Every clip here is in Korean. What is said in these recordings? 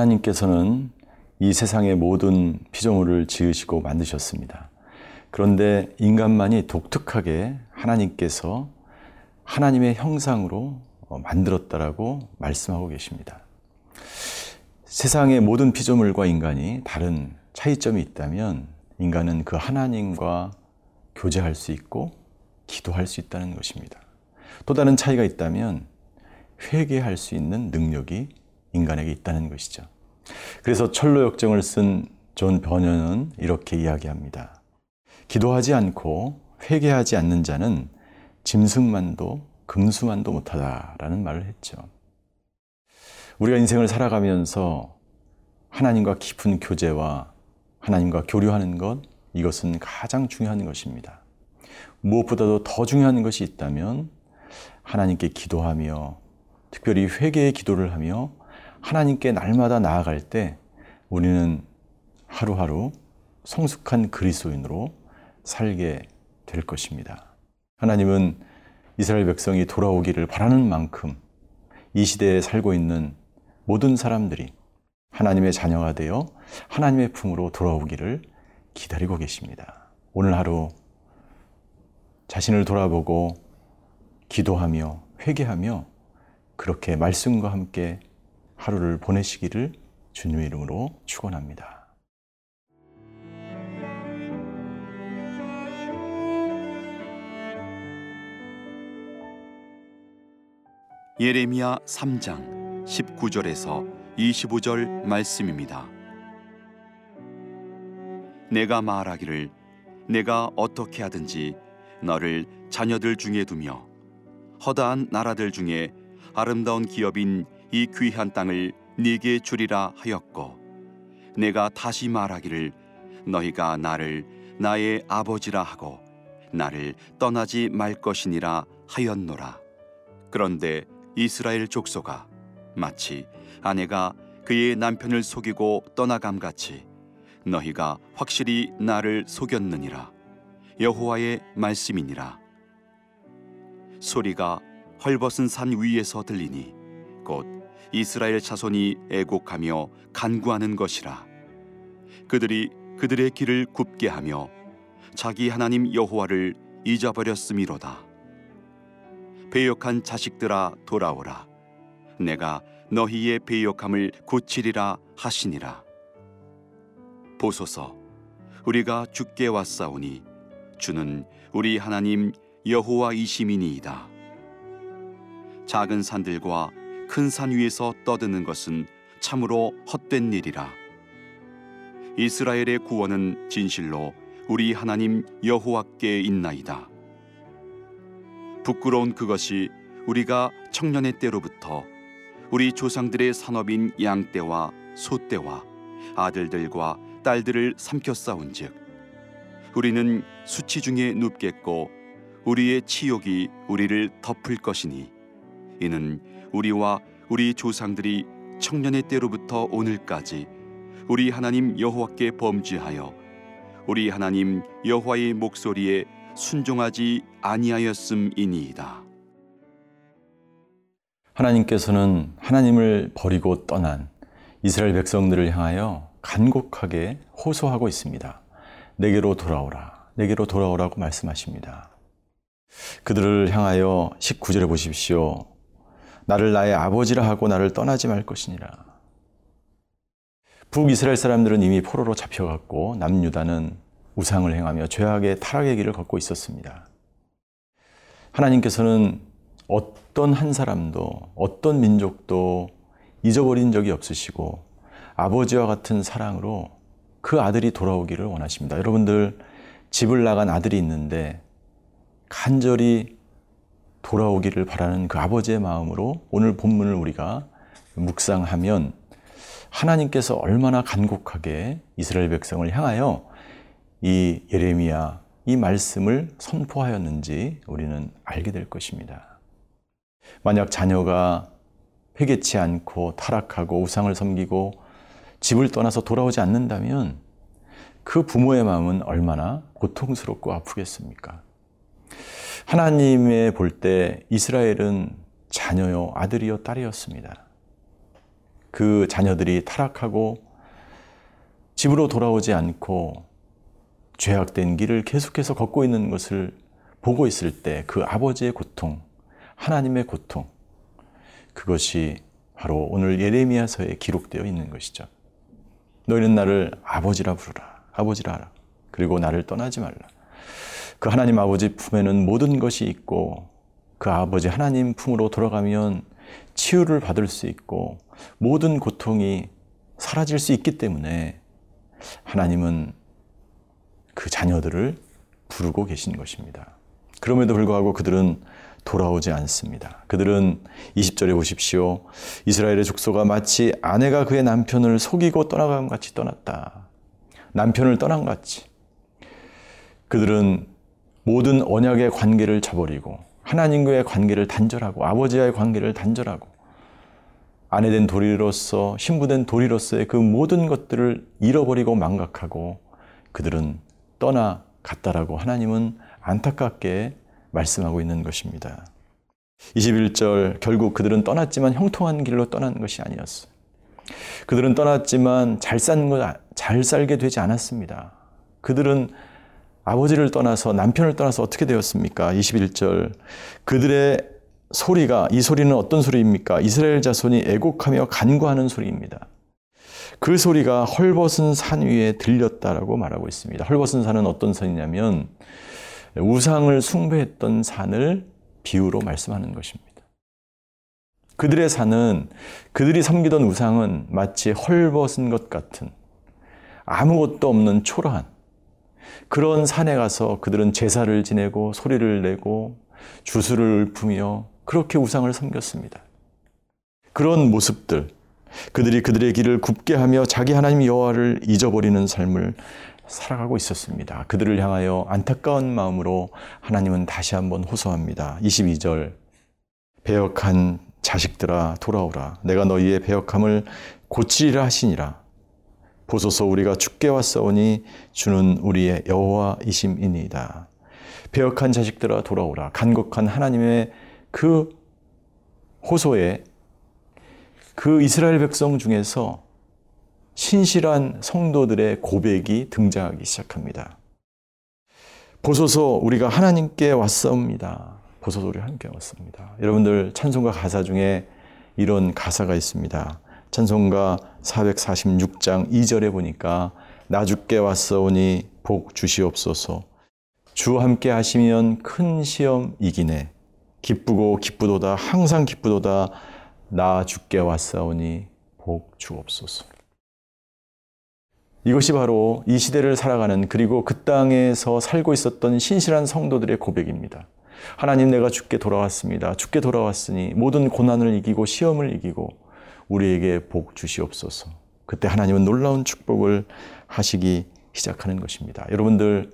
하나님께서는 이 세상의 모든 피조물을 지으시고 만드셨습니다. 그런데 인간만이 독특하게 하나님께서 하나님의 형상으로 만들었다라고 말씀하고 계십니다. 세상의 모든 피조물과 인간이 다른 차이점이 있다면 인간은 그 하나님과 교제할 수 있고 기도할 수 있다는 것입니다. 또 다른 차이가 있다면 회개할 수 있는 능력이 인간에게 있다는 것이죠. 그래서 천로 역정을 쓴 존 버니언은 이렇게 이야기합니다. 기도하지 않고 회개하지 않는 자는 짐승만도 금수만도 못하다라는 말을 했죠. 우리가 인생을 살아가면서 하나님과 깊은 교제와 하나님과 교류하는 것, 이것은 가장 중요한 것입니다. 무엇보다도 더 중요한 것이 있다면 하나님께 기도하며 특별히 회개의 기도를 하며 하나님께 날마다 나아갈 때 우리는 하루하루 성숙한 그리스도인으로 살게 될 것입니다. 하나님은 이스라엘 백성이 돌아오기를 바라는 만큼 이 시대에 살고 있는 모든 사람들이 하나님의 자녀가 되어 하나님의 품으로 돌아오기를 기다리고 계십니다. 오늘 하루 자신을 돌아보고 기도하며 회개하며 그렇게 말씀과 함께 하루를 보내시기를 주님의 이름으로 축원합니다. 예레미야 3장 19절에서 25절 말씀입니다. 내가 말하기를 내가 어떻게 하든지 너를 자녀들 중에 두며 허다한 나라들 중에 아름다운 기업인 이 귀한 땅을 네게 주리라 하였고 내가 다시 말하기를 너희가 나를 나의 아버지라 하고 나를 떠나지 말 것이니라 하였노라. 그런데 이스라엘 족속아 마치 아내가 그의 남편을 속이고 떠나감 같이 너희가 확실히 나를 속였느니라. 여호와의 말씀이니라. 소리가 헐벗은 산 위에서 들리니 곧 이스라엘 자손이 애곡하며 간구하는 것이라. 그들이 그들의 길을 굽게 하며 자기 하나님 여호와를 잊어버렸음이로다. 배역한 자식들아 돌아오라. 내가 너희의 배역함을 고치리라 하시니라. 보소서. 우리가 주께 왔사오니 주는 우리 하나님 여호와이시미니이다. 작은 산들과 큰 산 위에서 떠드는 것은 참으로 헛된 일이라. 이스라엘의 구원은 진실로 우리 하나님 여호와께 있나이다. 부끄러운 그것이 우리가 청년의 때로부터 우리 조상들의 산업인 양 떼와 소 떼와 아들들과 딸들을 삼켜 싸운즉 우리는 수치 중에 눕겠고 우리의 치욕이 우리를 덮을 것이니 이는 우리와 우리 조상들이 청년의 때로부터 오늘까지 우리 하나님 여호와께 범죄하여 우리 하나님 여호와의 목소리에 순종하지 아니하였음이니이다. 하나님께서는 하나님을 버리고 떠난 이스라엘 백성들을 향하여 간곡하게 호소하고 있습니다. 내게로 돌아오라. 내게로 돌아오라고 말씀하십니다. 그들을 향하여 19절에 보십시오. 나를 나의 아버지라 하고 나를 떠나지 말 것이니라. 북이스라엘 사람들은 이미 포로로 잡혀갔고 남유다는 우상을 행하며 죄악의 타락의 길을 걷고 있었습니다. 하나님께서는 어떤 한 사람도 어떤 민족도 잊어버린 적이 없으시고 아버지와 같은 사랑으로 그 아들이 돌아오기를 원하십니다. 여러분들 집을 나간 아들이 있는데 간절히 돌아오기를 바라는 그 아버지의 마음으로 오늘 본문을 우리가 묵상하면 하나님께서 얼마나 간곡하게 이스라엘 백성을 향하여 이 예레미야 이 말씀을 선포하였는지 우리는 알게 될 것입니다. 만약 자녀가 회개치 않고 타락하고 우상을 섬기고 집을 떠나서 돌아오지 않는다면 그 부모의 마음은 얼마나 고통스럽고 아프겠습니까? 하나님의 볼 때 이스라엘은 자녀요, 아들이요, 딸이었습니다. 그 자녀들이 타락하고 집으로 돌아오지 않고 죄악된 길을 계속해서 걷고 있는 것을 보고 있을 때 그 아버지의 고통, 하나님의 고통, 그것이 바로 오늘 예레미야서에 기록되어 있는 것이죠. 너희는 나를 아버지라 부르라. 아버지라 하라. 그리고 나를 떠나지 말라. 그 하나님 아버지 품에는 모든 것이 있고 그 아버지 하나님 품으로 돌아가면 치유를 받을 수 있고 모든 고통이 사라질 수 있기 때문에 하나님은 그 자녀들을 부르고 계신 것입니다. 그럼에도 불구하고 그들은 돌아오지 않습니다. 그들은 20절에 보십시오. 이스라엘의 족소가 마치 아내가 그의 남편을 속이고 떠나간 같이 떠났다. 남편을 떠난 같이. 그들은 모든 언약의 관계를 저버리고 하나님과의 관계를 단절하고 아버지와의 관계를 단절하고 아내된 도리로서 신부된 도리로서의 그 모든 것들을 잃어버리고 망각하고 그들은 떠나갔다라고 하나님은 안타깝게 말씀하고 있는 것입니다. 21절 결국 그들은 떠났지만 형통한 길로 떠난 것이 아니었어요. 그들은 떠났지만 잘 산 것, 잘 살게 되지 않았습니다. 그들은 아버지를 떠나서 남편을 떠나서 어떻게 되었습니까? 21절 그들의 소리가 이 소리는 어떤 소리입니까? 이스라엘 자손이 애곡하며 간구하는 소리입니다. 그 소리가 헐벗은 산 위에 들렸다라고 말하고 있습니다. 헐벗은 산은 어떤 산이냐면 우상을 숭배했던 산을 비유로 말씀하는 것입니다. 그들의 산은 그들이 섬기던 우상은 마치 헐벗은 것 같은 아무것도 없는 초라한 그런 산에 가서 그들은 제사를 지내고 소리를 내고 주술을 읊으며 그렇게 우상을 섬겼습니다. 그런 모습들, 그들이 그들의 길을 굽게 하며 자기 하나님 여호와를 잊어버리는 삶을 살아가고 있었습니다. 그들을 향하여 안타까운 마음으로 하나님은 다시 한번 호소합니다. 22절 배역한 자식들아 돌아오라 내가 너희의 배역함을 고치리라 하시니라 보소서 우리가 죽게 왔사오니 주는 우리의 여호와이심이니이다. 배역한 자식들아 돌아오라 간곡한 하나님의 그 호소에 그 이스라엘 백성 중에서 신실한 성도들의 고백이 등장하기 시작합니다. 보소서 우리가 하나님께 왔사옵니다. 보소서 우리 하나님께 왔습니다. 여러분들 찬송가 가사 중에 이런 가사가 있습니다. 찬송가 446장 2절에 보니까 나 주께 왔사오니 복 주시옵소서. 주 함께 하시면 큰 시험 이기네. 기쁘고 기쁘도다 항상 기쁘도다 나 주께 왔사오니 복 주옵소서. 이것이 바로 이 시대를 살아가는 그리고 그 땅에서 살고 있었던 신실한 성도들의 고백입니다. 하나님 내가 죽게 돌아왔습니다. 죽게 돌아왔으니 모든 고난을 이기고 시험을 이기고 우리에게 복 주시옵소서. 그때 하나님은 놀라운 축복을 하시기 시작하는 것입니다. 여러분들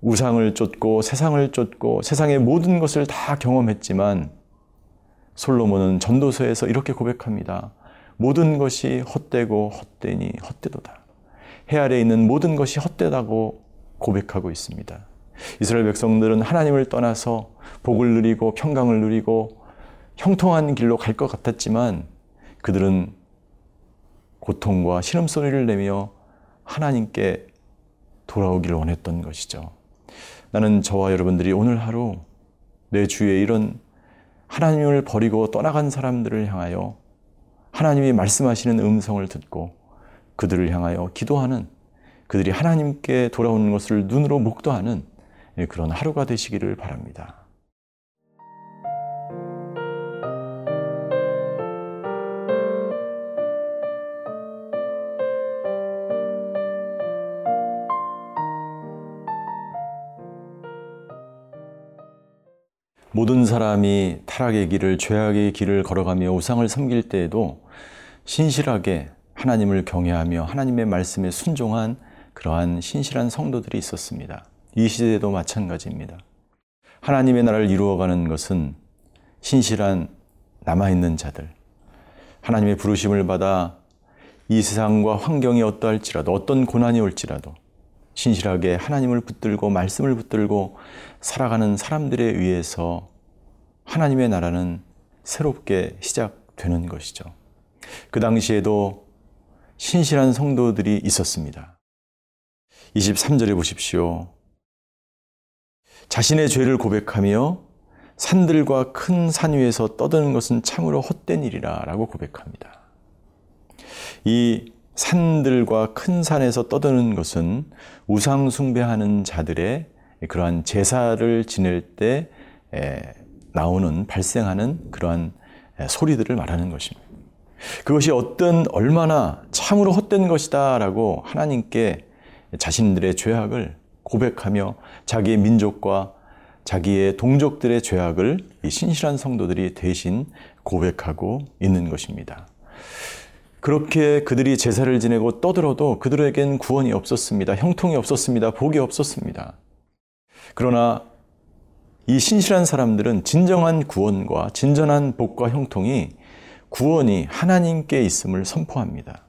우상을 쫓고 세상을 쫓고 세상의 모든 것을 다 경험했지만 솔로몬은 전도서에서 이렇게 고백합니다. 모든 것이 헛되고 헛되니 헛되도다. 해 아래 있는 모든 것이 헛되다고 고백하고 있습니다. 이스라엘 백성들은 하나님을 떠나서 복을 누리고 평강을 누리고 형통한 길로 갈 것 같았지만 그들은 고통과 신음소리를 내며 하나님께 돌아오기를 원했던 것이죠. 나는 저와 여러분들이 오늘 하루 내 주위에 이런 하나님을 버리고 떠나간 사람들을 향하여 하나님이 말씀하시는 음성을 듣고 그들을 향하여 기도하는 그들이 하나님께 돌아오는 것을 눈으로 목도하는 그런 하루가 되시기를 바랍니다. 모든 사람이 타락의 길을, 죄악의 길을 걸어가며 우상을 섬길 때에도 신실하게 하나님을 경외하며 하나님의 말씀에 순종한 그러한 신실한 성도들이 있었습니다. 이 시대도 마찬가지입니다. 하나님의 나라를 이루어가는 것은 신실한 남아있는 자들, 하나님의 부르심을 받아 이 세상과 환경이 어떠할지라도 어떤 고난이 올지라도 신실하게 하나님을 붙들고 말씀을 붙들고 살아가는 사람들에 의해서 하나님의 나라는 새롭게 시작되는 것이죠. 그 당시에도 신실한 성도들이 있었습니다. 23절에 보십시오. 자신의 죄를 고백하며 산들과 큰 산 위에서 떠드는 것은 참으로 헛된 일이라 라고 고백합니다. 이 산들과 큰 산에서 떠드는 것은 우상 숭배하는 자들의 그러한 제사를 지낼 때 나오는 발생하는 그러한 소리들을 말하는 것입니다. 그것이 어떤 얼마나 참으로 헛된 것이다라고 하나님께 자신들의 죄악을 고백하며 자기의 민족과 자기의 동족들의 죄악을 신실한 성도들이 대신 고백하고 있는 것입니다. 그렇게 그들이 제사를 지내고 떠들어도 그들에겐 구원이 없었습니다. 형통이 없었습니다. 복이 없었습니다. 그러나 이 신실한 사람들은 진정한 구원과 진전한 복과 형통이 구원이 하나님께 있음을 선포합니다.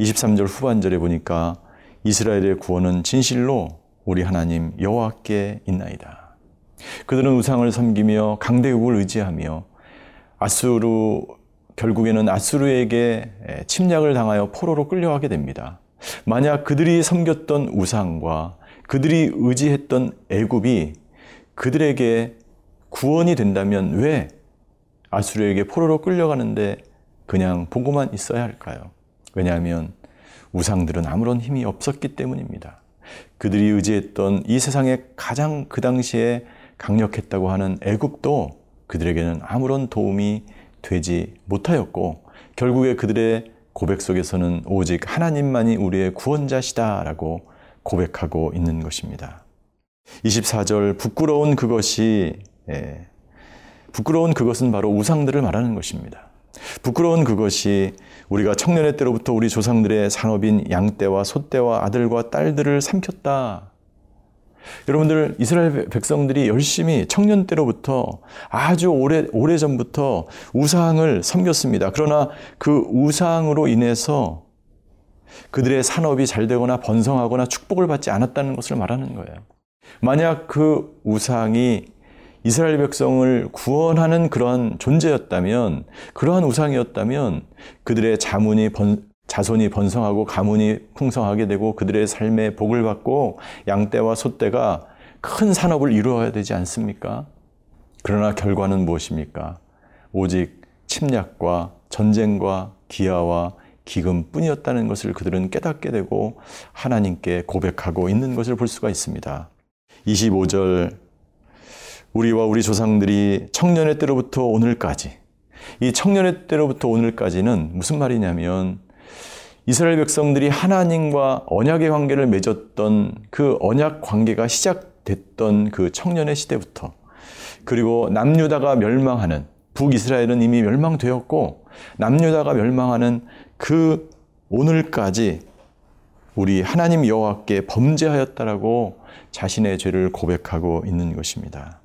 23절 후반절에 보니까 이스라엘의 구원은 진실로 우리 하나님 여호와께 있나이다. 그들은 우상을 섬기며 강대국을 의지하며 아수르 결국에는 아수르에게 침략을 당하여 포로로 끌려가게 됩니다. 만약 그들이 섬겼던 우상과 그들이 의지했던 애굽이 그들에게 구원이 된다면 왜 아수르에게 포로로 끌려가는데 그냥 보고만 있어야 할까요? 왜냐하면 우상들은 아무런 힘이 없었기 때문입니다. 그들이 의지했던 이 세상에 가장 그 당시에 강력했다고 하는 애굽도 그들에게는 아무런 도움이 되지 못하였고 결국에 그들의 고백 속에서는 오직 하나님만이 우리의 구원자시다라고 고백하고 있는 것입니다. 24절 부끄러운 그것이 예, 부끄러운 그것은 바로 우상들을 말하는 것입니다. 부끄러운 그것이 우리가 청년의 때로부터 우리 조상들의 산업인 양떼와 소떼와 아들과 딸들을 삼켰다. 여러분들 이스라엘 백성들이 열심히 청년 때로부터 아주 오래 오래 전부터 우상을 섬겼습니다. 그러나 그 우상으로 인해서 그들의 산업이 잘 되거나 번성하거나 축복을 받지 않았다는 것을 말하는 거예요. 만약 그 우상이 이스라엘 백성을 구원하는 그러한 존재였다면, 그러한 우상이었다면 그들의 자문이 번, 자손이 번성하고 가문이 풍성하게 되고 그들의 삶에 복을 받고 양떼와 소떼가 큰 산업을 이루어야 되지 않습니까? 그러나 결과는 무엇입니까? 오직 침략과 전쟁과 기아와 기금뿐이었다는 것을 그들은 깨닫게 되고 하나님께 고백하고 있는 것을 볼 수가 있습니다. 25절 우리와 우리 조상들이 청년의 때로부터 오늘까지 이 청년의 때로부터 오늘까지는 무슨 말이냐면 이스라엘 백성들이 하나님과 언약의 관계를 맺었던 그 언약 관계가 시작됐던 그 청년의 시대부터 그리고 남유다가 멸망하는 북이스라엘은 이미 멸망되었고 남유다가 멸망하는 그 오늘까지 우리 하나님 여호와께 범죄하였다라고 자신의 죄를 고백하고 있는 것입니다.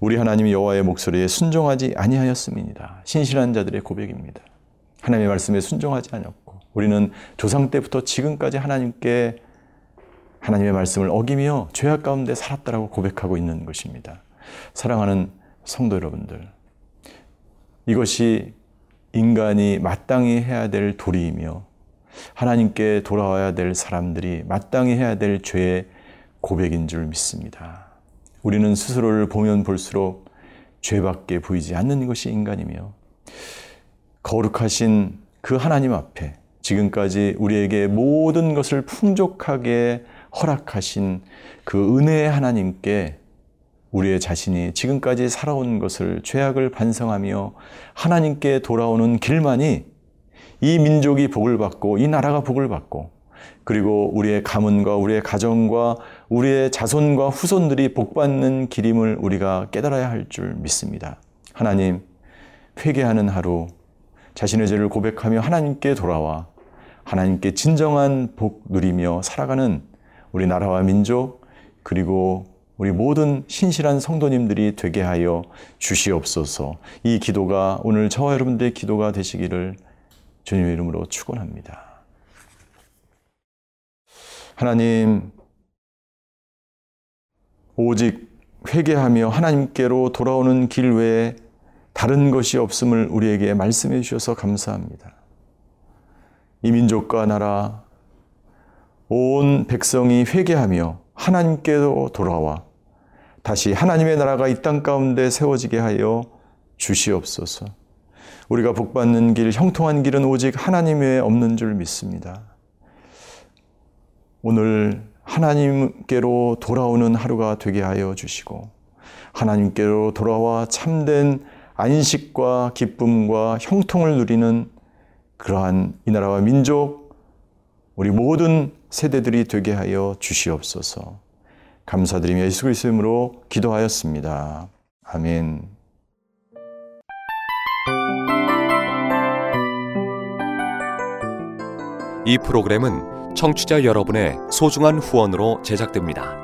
우리 하나님 여호와의 목소리에 순종하지 아니하였음이니다. 신실한 자들의 고백입니다. 하나님의 말씀에 순종하지 않았고 우리는 조상 때부터 지금까지 하나님께 하나님의 말씀을 어기며 죄악 가운데 살았다라고 고백하고 있는 것입니다. 사랑하는 성도 여러분들, 이것이 인간이 마땅히 해야 될 도리이며 하나님께 돌아와야 될 사람들이 마땅히 해야 될 죄의 고백인 줄 믿습니다. 우리는 스스로를 보면 볼수록 죄밖에 보이지 않는 것이 인간이며 거룩하신 그 하나님 앞에 지금까지 우리에게 모든 것을 풍족하게 허락하신 그 은혜의 하나님께 우리의 자신이 지금까지 살아온 것을 죄악을 반성하며 하나님께 돌아오는 길만이 이 민족이 복을 받고 이 나라가 복을 받고 그리고 우리의 가문과 우리의 가정과 우리의 자손과 후손들이 복받는 길임을 우리가 깨달아야 할 줄 믿습니다. 하나님, 회개하는 하루, 자신의 죄를 고백하며 하나님께 돌아와 하나님께 진정한 복 누리며 살아가는 우리 나라와 민족, 그리고 우리 모든 신실한 성도님들이 되게 하여 주시옵소서. 이 기도가 오늘 저와 여러분들의 기도가 되시기를 주님의 이름으로 축원합니다. 하나님, 오직 회개하며 하나님께로 돌아오는 길 외에 다른 것이 없음을 우리에게 말씀해 주셔서 감사합니다. 이 민족과 나라, 온 백성이 회개하며 하나님께로 돌아와 다시 하나님의 나라가 이 땅 가운데 세워지게 하여 주시옵소서. 우리가 복받는 길, 형통한 길은 오직 하나님 외에 없는 줄 믿습니다. 오늘 하나님께로 돌아오는 하루가 되게 하여 주시고, 하나님께로 돌아와 참된 안식과 기쁨과 형통을 누리는 그러한 이 나라와 민족, 우리 모든 세대들이 되게 하여 주시옵소서. 감사드리며 예수 그리스도 이름으로 기도하였습니다. 아멘. 이 프로그램은 청취자 여러분의 소중한 후원으로 제작됩니다.